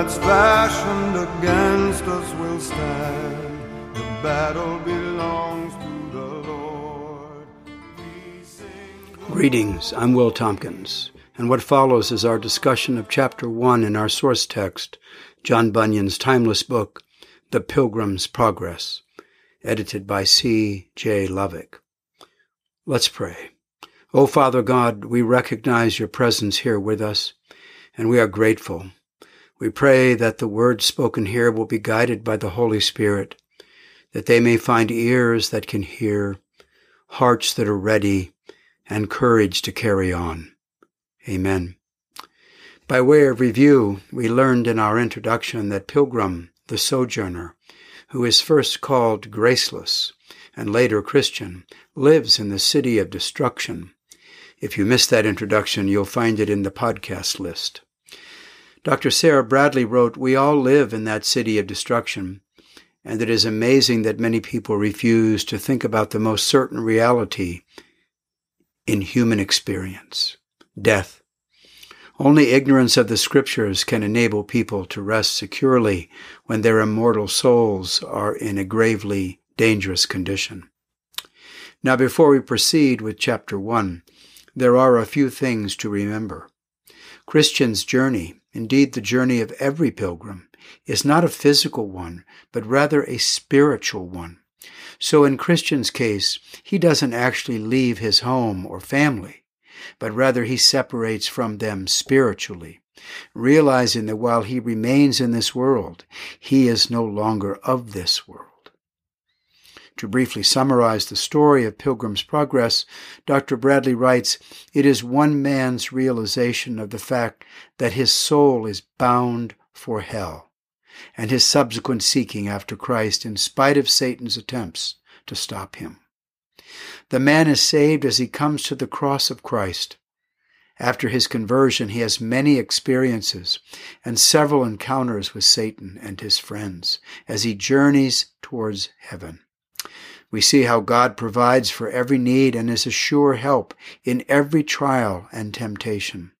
that's fashioned against us will stand. The battle belongs to the Lord. Greetings, I'm Will Tompkins, and what follows is our discussion of chapter 1 in our source text, John Bunyan's timeless book, The Pilgrim's Progress, edited by C. J. Lovik. Let's pray. O Father God, we recognize your presence here with us, and we are grateful. We pray that the words spoken here will be guided by the Holy Spirit, that they may find ears that can hear, hearts that are ready, and courage to carry on. Amen. By way of review, we learned in our introduction that Pilgrim, the sojourner, who is first called graceless and later Christian, lives in the city of destruction. If you missed that introduction, you'll find it in the podcast list. Dr. Sarah Bradley wrote, We all live in that city of destruction, and it is amazing that many people refuse to think about the most certain reality in human experience death. Only ignorance of the scriptures can enable people to rest securely when their immortal souls are in a gravely dangerous condition. Now, before we proceed with chapter 1, there are a few things to remember. Christian's journey, indeed the journey of every pilgrim, is not a physical one, but rather a spiritual one. So in Christian's case, he doesn't actually leave his home or family but rather he separates from them spiritually, realizing that while he remains in this world, he is no longer of this world. To briefly summarize the story of Pilgrim's Progress, Dr. Bradley writes, It is one man's realization of the fact that his soul is bound for hell, and his subsequent seeking after Christ in spite of Satan's attempts to stop him. The man is saved as he comes to the cross of Christ. After his conversion, he has many experiences and several encounters with Satan and his friends as he journeys towards heaven. We see how God provides for every need and is a sure help in every trial and temptation.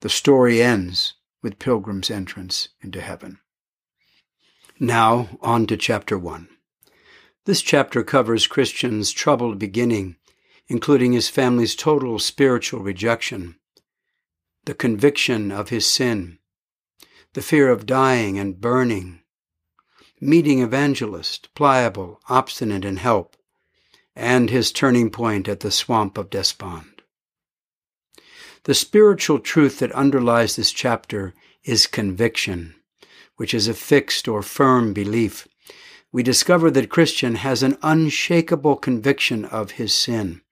The story ends with Pilgrim's entrance into heaven. Now, on to chapter 1. This chapter covers Christian's troubled beginning, including his family's total spiritual rejection, the conviction of his sin, the fear of dying and burning, meeting evangelist, pliable, obstinate in help, and his turning point at the swamp of despond. The spiritual truth that underlies this chapter is conviction, which is a fixed or firm belief we discover that Christian has an unshakable conviction of his sin,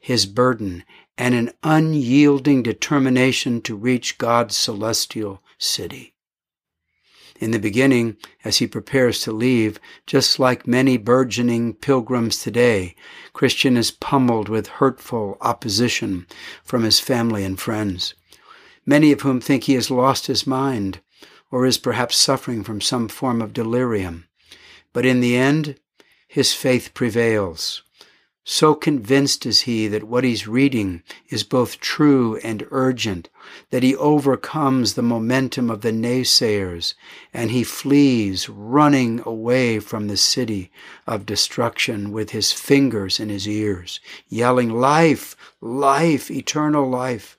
his burden, and an unyielding determination to reach God's celestial city. In the beginning, as he prepares to leave, just like many burgeoning pilgrims today, Christian is pummeled with hurtful opposition from his family and friends, many of whom think he has lost his mind or is perhaps suffering from some form of delirium. But in the end, his faith prevails. So convinced is he that what he's reading is both true and urgent, that he overcomes the momentum of the naysayers, and he flees, running away from the city of destruction with his fingers in his ears, yelling, Life, life, eternal life.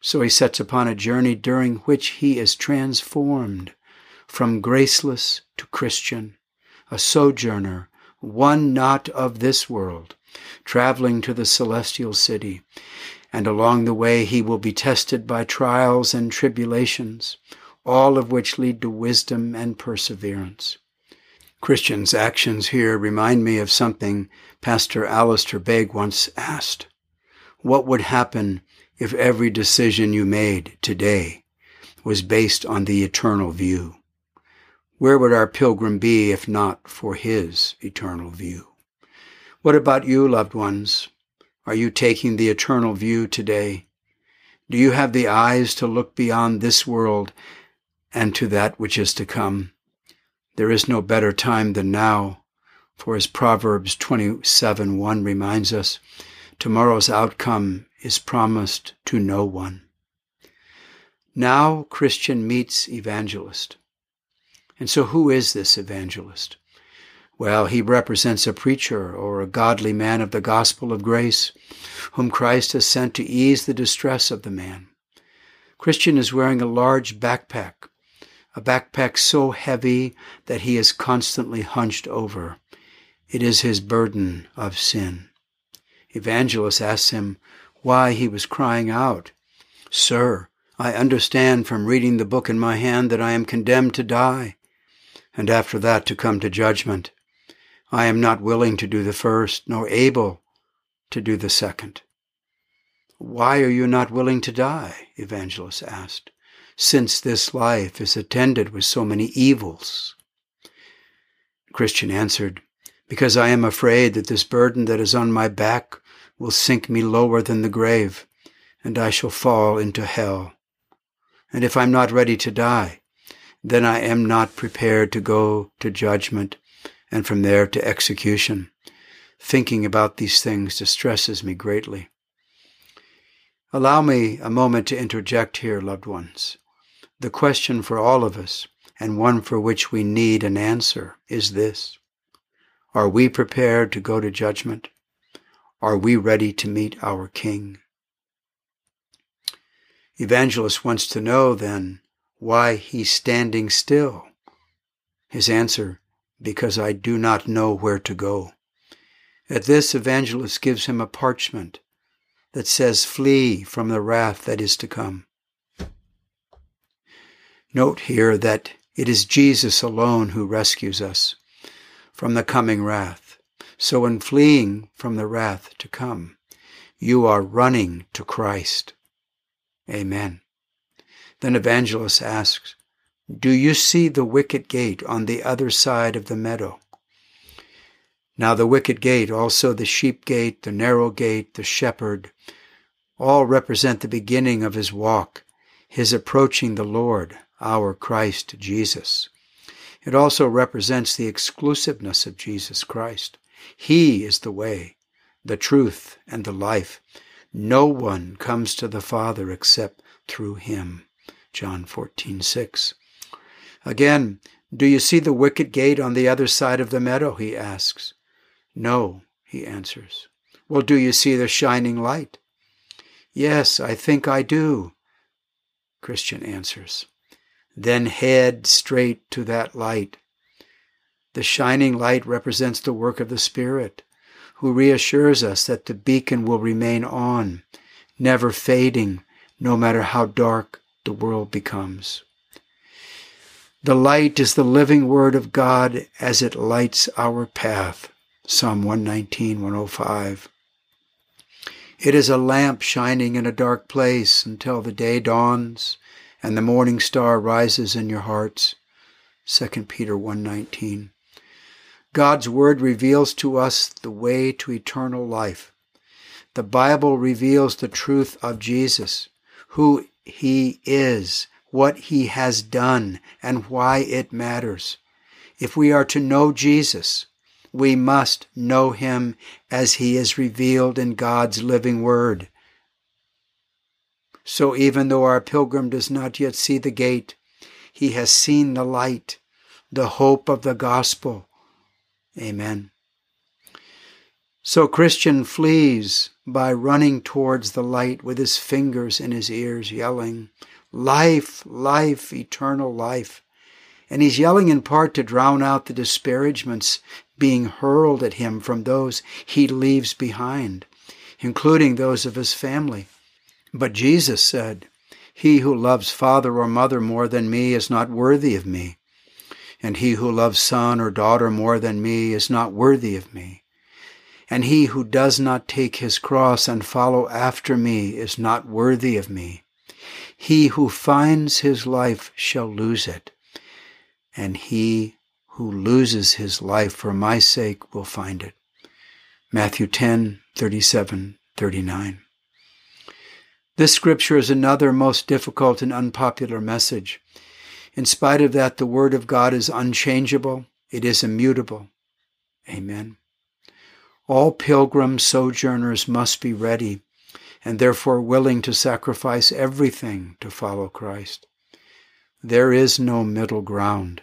So he sets upon a journey during which he is transformed from graceless to Christian, a sojourner, one not of this world, traveling to the celestial city. And along the way he will be tested by trials and tribulations, all of which lead to wisdom and perseverance. Christian's actions here remind me of something Pastor Alistair Begg once asked. What would happen if every decision you made today was based on the eternal view? Where would our pilgrim be if not for his eternal view? What about you, loved ones? Are you taking the eternal view today? Do you have the eyes to look beyond this world and to that which is to come? There is no better time than now, for as Proverbs 27 1 reminds us, tomorrow's outcome is promised to no one. Now Christian meets evangelist. And so who is this evangelist? Well, he represents a preacher or a godly man of the gospel of grace, whom Christ has sent to ease the distress of the man. Christian is wearing a large backpack, a backpack so heavy that he is constantly hunched over. It is his burden of sin. Evangelist asks him why he was crying out. Sir, I understand from reading the book in my hand that I am condemned to die, and after that to come to judgment. I am not willing to do the first, nor able to do the second. Why are you not willing to die? Evangelist asked, since this life is attended with so many evils. Christian answered, Because I am afraid that this burden that is on my back will sink me lower than the grave, and I shall fall into hell. And if I'm not ready to die, then I am not prepared to go to judgment and from there to execution. Thinking about these things distresses me greatly. Allow me a moment to interject here, loved ones. The question for all of us, and one for which we need an answer, is this Are we prepared to go to judgment? Are we ready to meet our King? Evangelist wants to know, then, why he's standing still. His answer because I do not know where to go. At this, Evangelist gives him a parchment that says, Flee from the wrath that is to come. Note here that it is Jesus alone who rescues us from the coming wrath. So, in fleeing from the wrath to come, you are running to Christ. Amen. Then Evangelist asks, do you see the wicket gate on the other side of the meadow? Now the wicket gate, also the sheep gate, the narrow gate, the shepherd, all represent the beginning of his walk, his approaching the Lord, our Christ Jesus. It also represents the exclusiveness of Jesus Christ. He is the way, the truth, and the life. No one comes to the Father except through him. John 14:6. Again, do you see the wicket gate on the other side of the meadow? he asks. No, he answers. Well, do you see the shining light? Yes, I think I do, Christian answers. Then head straight to that light. The shining light represents the work of the Spirit, who reassures us that the beacon will remain on, never fading, no matter how dark the world becomes. The light is the living word of God as it lights our path. Psalm 119, 105. It is a lamp shining in a dark place until the day dawns and the morning star rises in your hearts. 2 Peter 1:19. God's word reveals to us the way to eternal life. The Bible reveals the truth of Jesus, who he is, what he has done and why it matters. If we are to know Jesus, we must know him as he is revealed in God's living word. So even though our pilgrim does not yet see the gate, he has seen the light, the hope of the gospel. Amen. So Christian flees by running towards the light with his fingers in his ears, yelling, Life, life, eternal life. And he's yelling in part to drown out the disparagements being hurled at him from those he leaves behind, including those of his family. But Jesus said, He who loves father or mother more than me is not worthy of me, and he who loves son or daughter more than me is not worthy of me. And he who does not take his cross and follow after me is not worthy of me. He who finds his life shall lose it, and he who loses his life for my sake will find it. Matthew 10, 37, 39. This scripture is another most difficult and unpopular message. In spite of that, the Word of God is unchangeable, it is immutable. Amen. All pilgrim sojourners must be ready and therefore willing to sacrifice everything to follow Christ. There is no middle ground.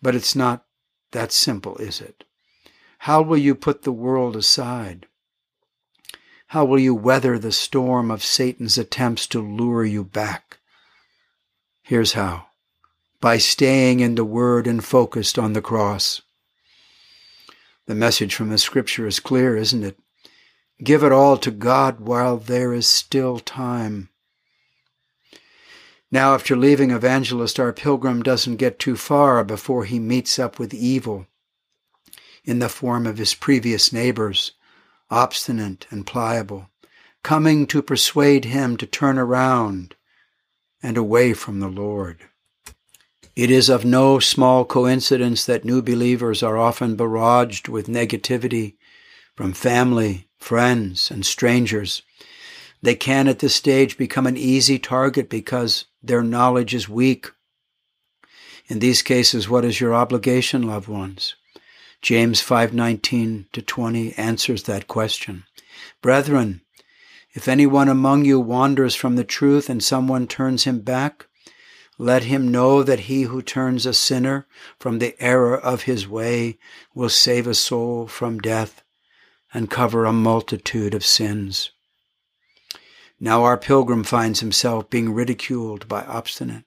But it's not that simple, is it? How will you put the world aside? How will you weather the storm of Satan's attempts to lure you back? Here's how by staying in the Word and focused on the cross. The message from the Scripture is clear, isn't it? Give it all to God while there is still time. Now, after leaving Evangelist, our pilgrim doesn't get too far before he meets up with evil in the form of his previous neighbors, obstinate and pliable, coming to persuade him to turn around and away from the Lord. It is of no small coincidence that new believers are often barraged with negativity from family, friends, and strangers. They can at this stage become an easy target because their knowledge is weak. In these cases, what is your obligation, loved ones? James 5:19 to 20 answers that question. Brethren, if anyone among you wanders from the truth and someone turns him back, let him know that he who turns a sinner from the error of his way will save a soul from death and cover a multitude of sins. Now our pilgrim finds himself being ridiculed by obstinate.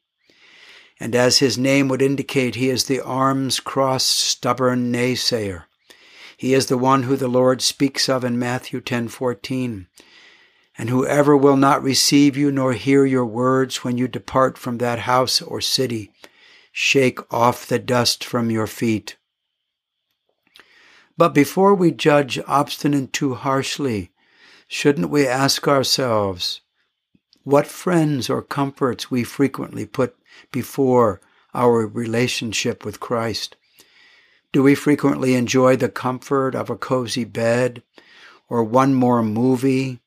And as his name would indicate, he is the arms crossed, stubborn naysayer. He is the one who the Lord speaks of in Matthew 10:14 and whoever will not receive you nor hear your words when you depart from that house or city, shake off the dust from your feet. But before we judge obstinate too harshly, shouldn't we ask ourselves what friends or comforts we frequently put before our relationship with Christ? Do we frequently enjoy the comfort of a cozy bed or one more movie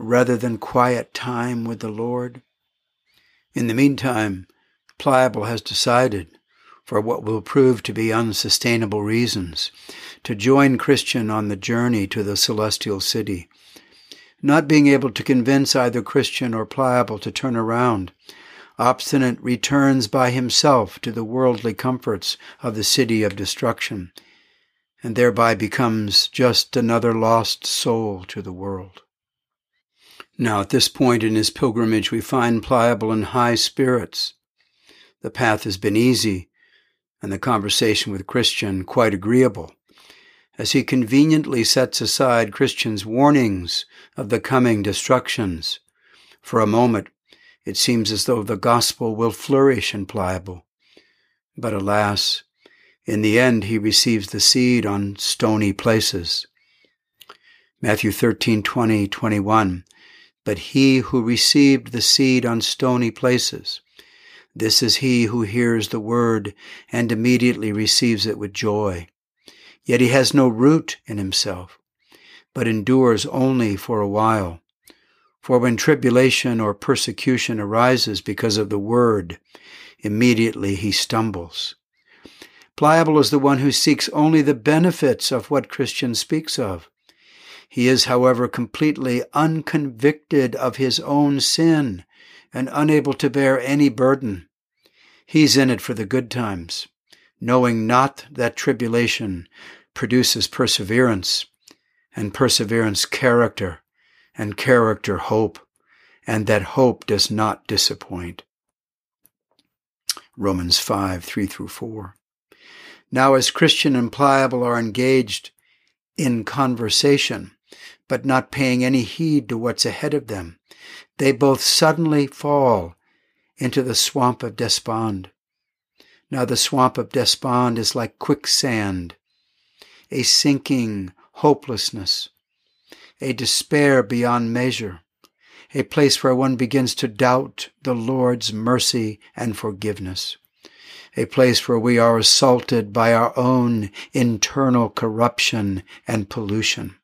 rather than quiet time with the Lord? In the meantime, Pliable has decided, for what will prove to be unsustainable reasons, to join Christian on the journey to the celestial city. Not being able to convince either Christian or Pliable to turn around, Obstinate returns by himself to the worldly comforts of the city of destruction, and thereby becomes just another lost soul to the world. Now, at this point in his pilgrimage, we find Pliable in high spirits. The path has been easy, and the conversation with Christian quite agreeable, as he conveniently sets aside Christian's warnings of the coming destructions. For a moment, it seems as though the gospel will flourish in Pliable. But alas, in the end, he receives the seed on stony places. Matthew 13, 20, 21 but he who received the seed on stony places. This is he who hears the word and immediately receives it with joy. Yet he has no root in himself, but endures only for a while. For when tribulation or persecution arises because of the word, immediately he stumbles. Pliable is the one who seeks only the benefits of what Christian speaks of. He is, however, completely unconvicted of his own sin and unable to bear any burden. He's in it for the good times, knowing not that tribulation produces perseverance, and perseverance character, and character hope, and that hope does not disappoint. Romans 5, 3 through 4. Now, as Christian and Pliable are engaged in conversation, but not paying any heed to what's ahead of them. They both suddenly fall into the swamp of despond. Now the swamp of despond is like quicksand, a sinking hopelessness, a despair beyond measure, a place where one begins to doubt the Lord's mercy and forgiveness, a place where we are assaulted by our own internal corruption and pollution.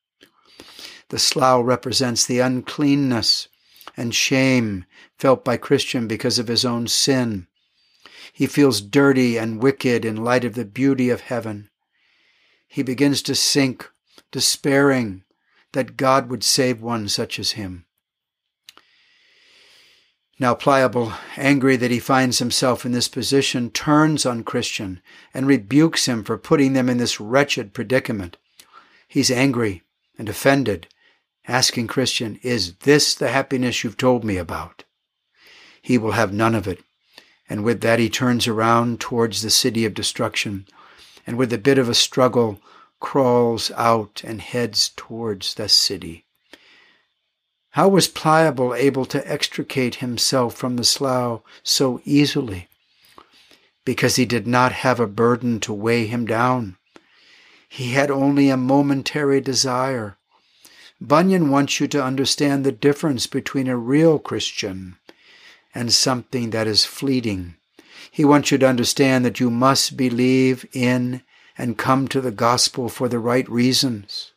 The slough represents the uncleanness and shame felt by Christian because of his own sin. He feels dirty and wicked in light of the beauty of heaven. He begins to sink, despairing that God would save one such as him. Now Pliable, angry that he finds himself in this position, turns on Christian and rebukes him for putting them in this wretched predicament. He's angry and offended, asking Christian, Is this the happiness you've told me about? He will have none of it. And with that, he turns around towards the city of destruction, and with a bit of a struggle, crawls out and heads towards the city. How was Pliable able to extricate himself from the slough so easily? Because he did not have a burden to weigh him down. He had only a momentary desire. Bunyan wants you to understand the difference between a real Christian and something that is fleeting. He wants you to understand that you must believe in and come to the gospel for the right reasons.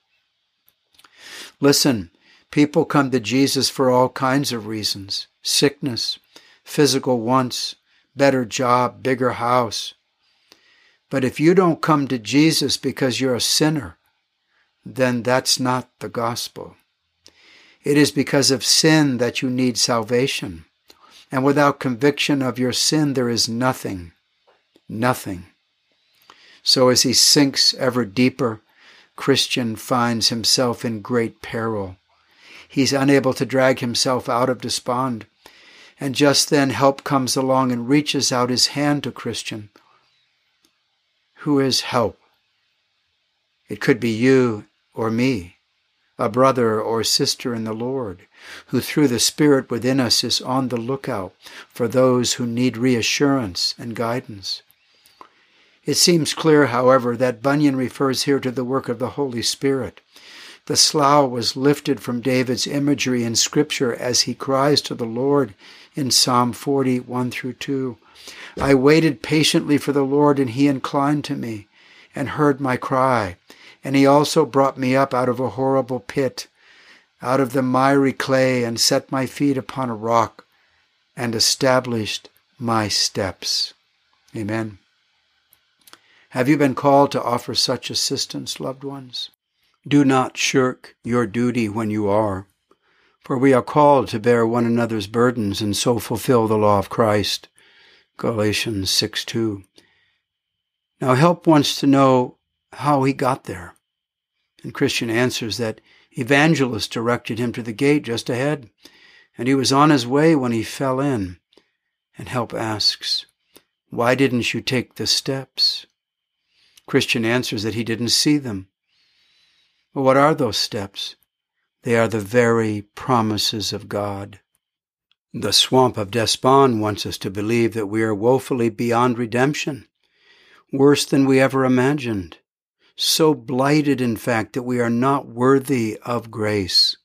Listen, People come to Jesus for all kinds of reasons sickness, physical wants, better job, bigger house. But if you don't come to Jesus because you're a sinner, then that's not the gospel. It is because of sin that you need salvation. And without conviction of your sin, there is nothing, nothing. So as he sinks ever deeper, Christian finds himself in great peril. He's unable to drag himself out of despond. And just then help comes along and reaches out his hand to Christian. Who is help? It could be you or me, a brother or sister in the Lord, who through the Spirit within us is on the lookout for those who need reassurance and guidance. It seems clear, however, that Bunyan refers here to the work of the Holy Spirit. The slough was lifted from David's imagery in Scripture as he cries to the Lord in Psalm 40, 1 through 2. I waited patiently for the Lord, and he inclined to me and heard my cry. And he also brought me up out of a horrible pit, out of the miry clay, and set my feet upon a rock, and established my steps. Amen. Have you been called to offer such assistance, loved ones? Do not shirk your duty when you are, for we are called to bear one another's burdens and so fulfill the law of Christ. Galatians 6 2. Now, help wants to know how he got there. And Christian answers that evangelist directed him to the gate just ahead, and he was on his way when he fell in. And help asks, Why didn't you take the steps? Christian answers that he didn't see them. But what are those steps? They are the very promises of God. The swamp of despond wants us to believe that we are woefully beyond redemption, worse than we ever imagined, so blighted, in fact, that we are not worthy of grace.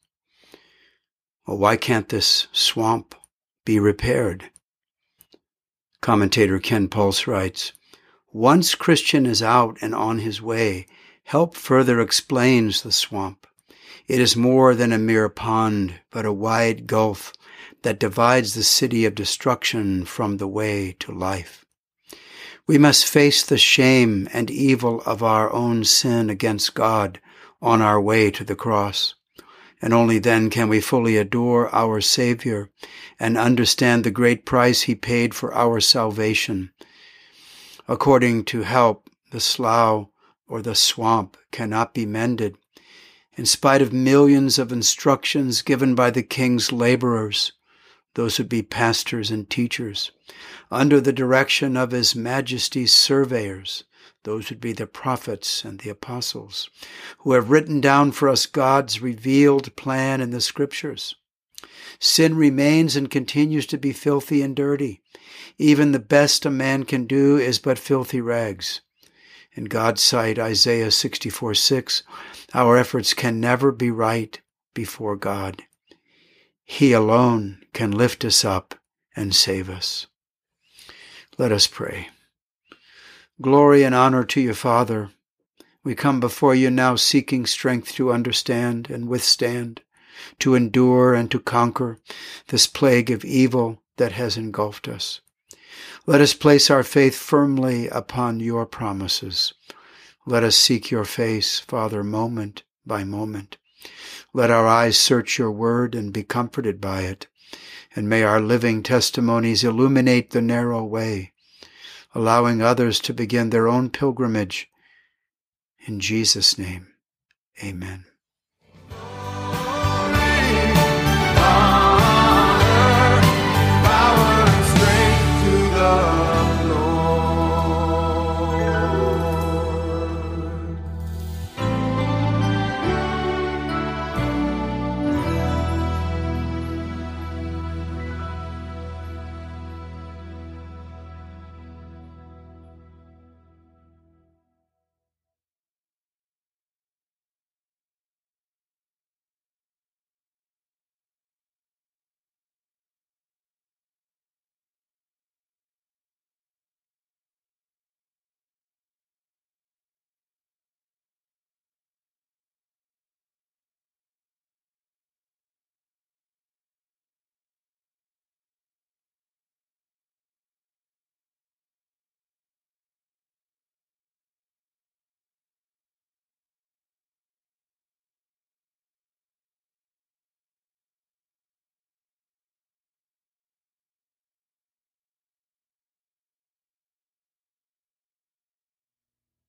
Well, why can't this swamp be repaired? Commentator Ken Puls writes, Once Christian is out and on his way, Help further explains the swamp. It is more than a mere pond, but a wide gulf that divides the city of destruction from the way to life. We must face the shame and evil of our own sin against God on our way to the cross. And only then can we fully adore our Savior and understand the great price He paid for our salvation. According to help, the slough or the swamp cannot be mended, in spite of millions of instructions given by the king's laborers, those would be pastors and teachers, under the direction of his majesty's surveyors, those would be the prophets and the apostles, who have written down for us God's revealed plan in the scriptures. Sin remains and continues to be filthy and dirty. Even the best a man can do is but filthy rags. In God's sight, Isaiah 64 6, our efforts can never be right before God. He alone can lift us up and save us. Let us pray. Glory and honor to you, Father. We come before you now seeking strength to understand and withstand, to endure and to conquer this plague of evil that has engulfed us. Let us place our faith firmly upon your promises. Let us seek your face, Father, moment by moment. Let our eyes search your word and be comforted by it. And may our living testimonies illuminate the narrow way, allowing others to begin their own pilgrimage. In Jesus' name, amen.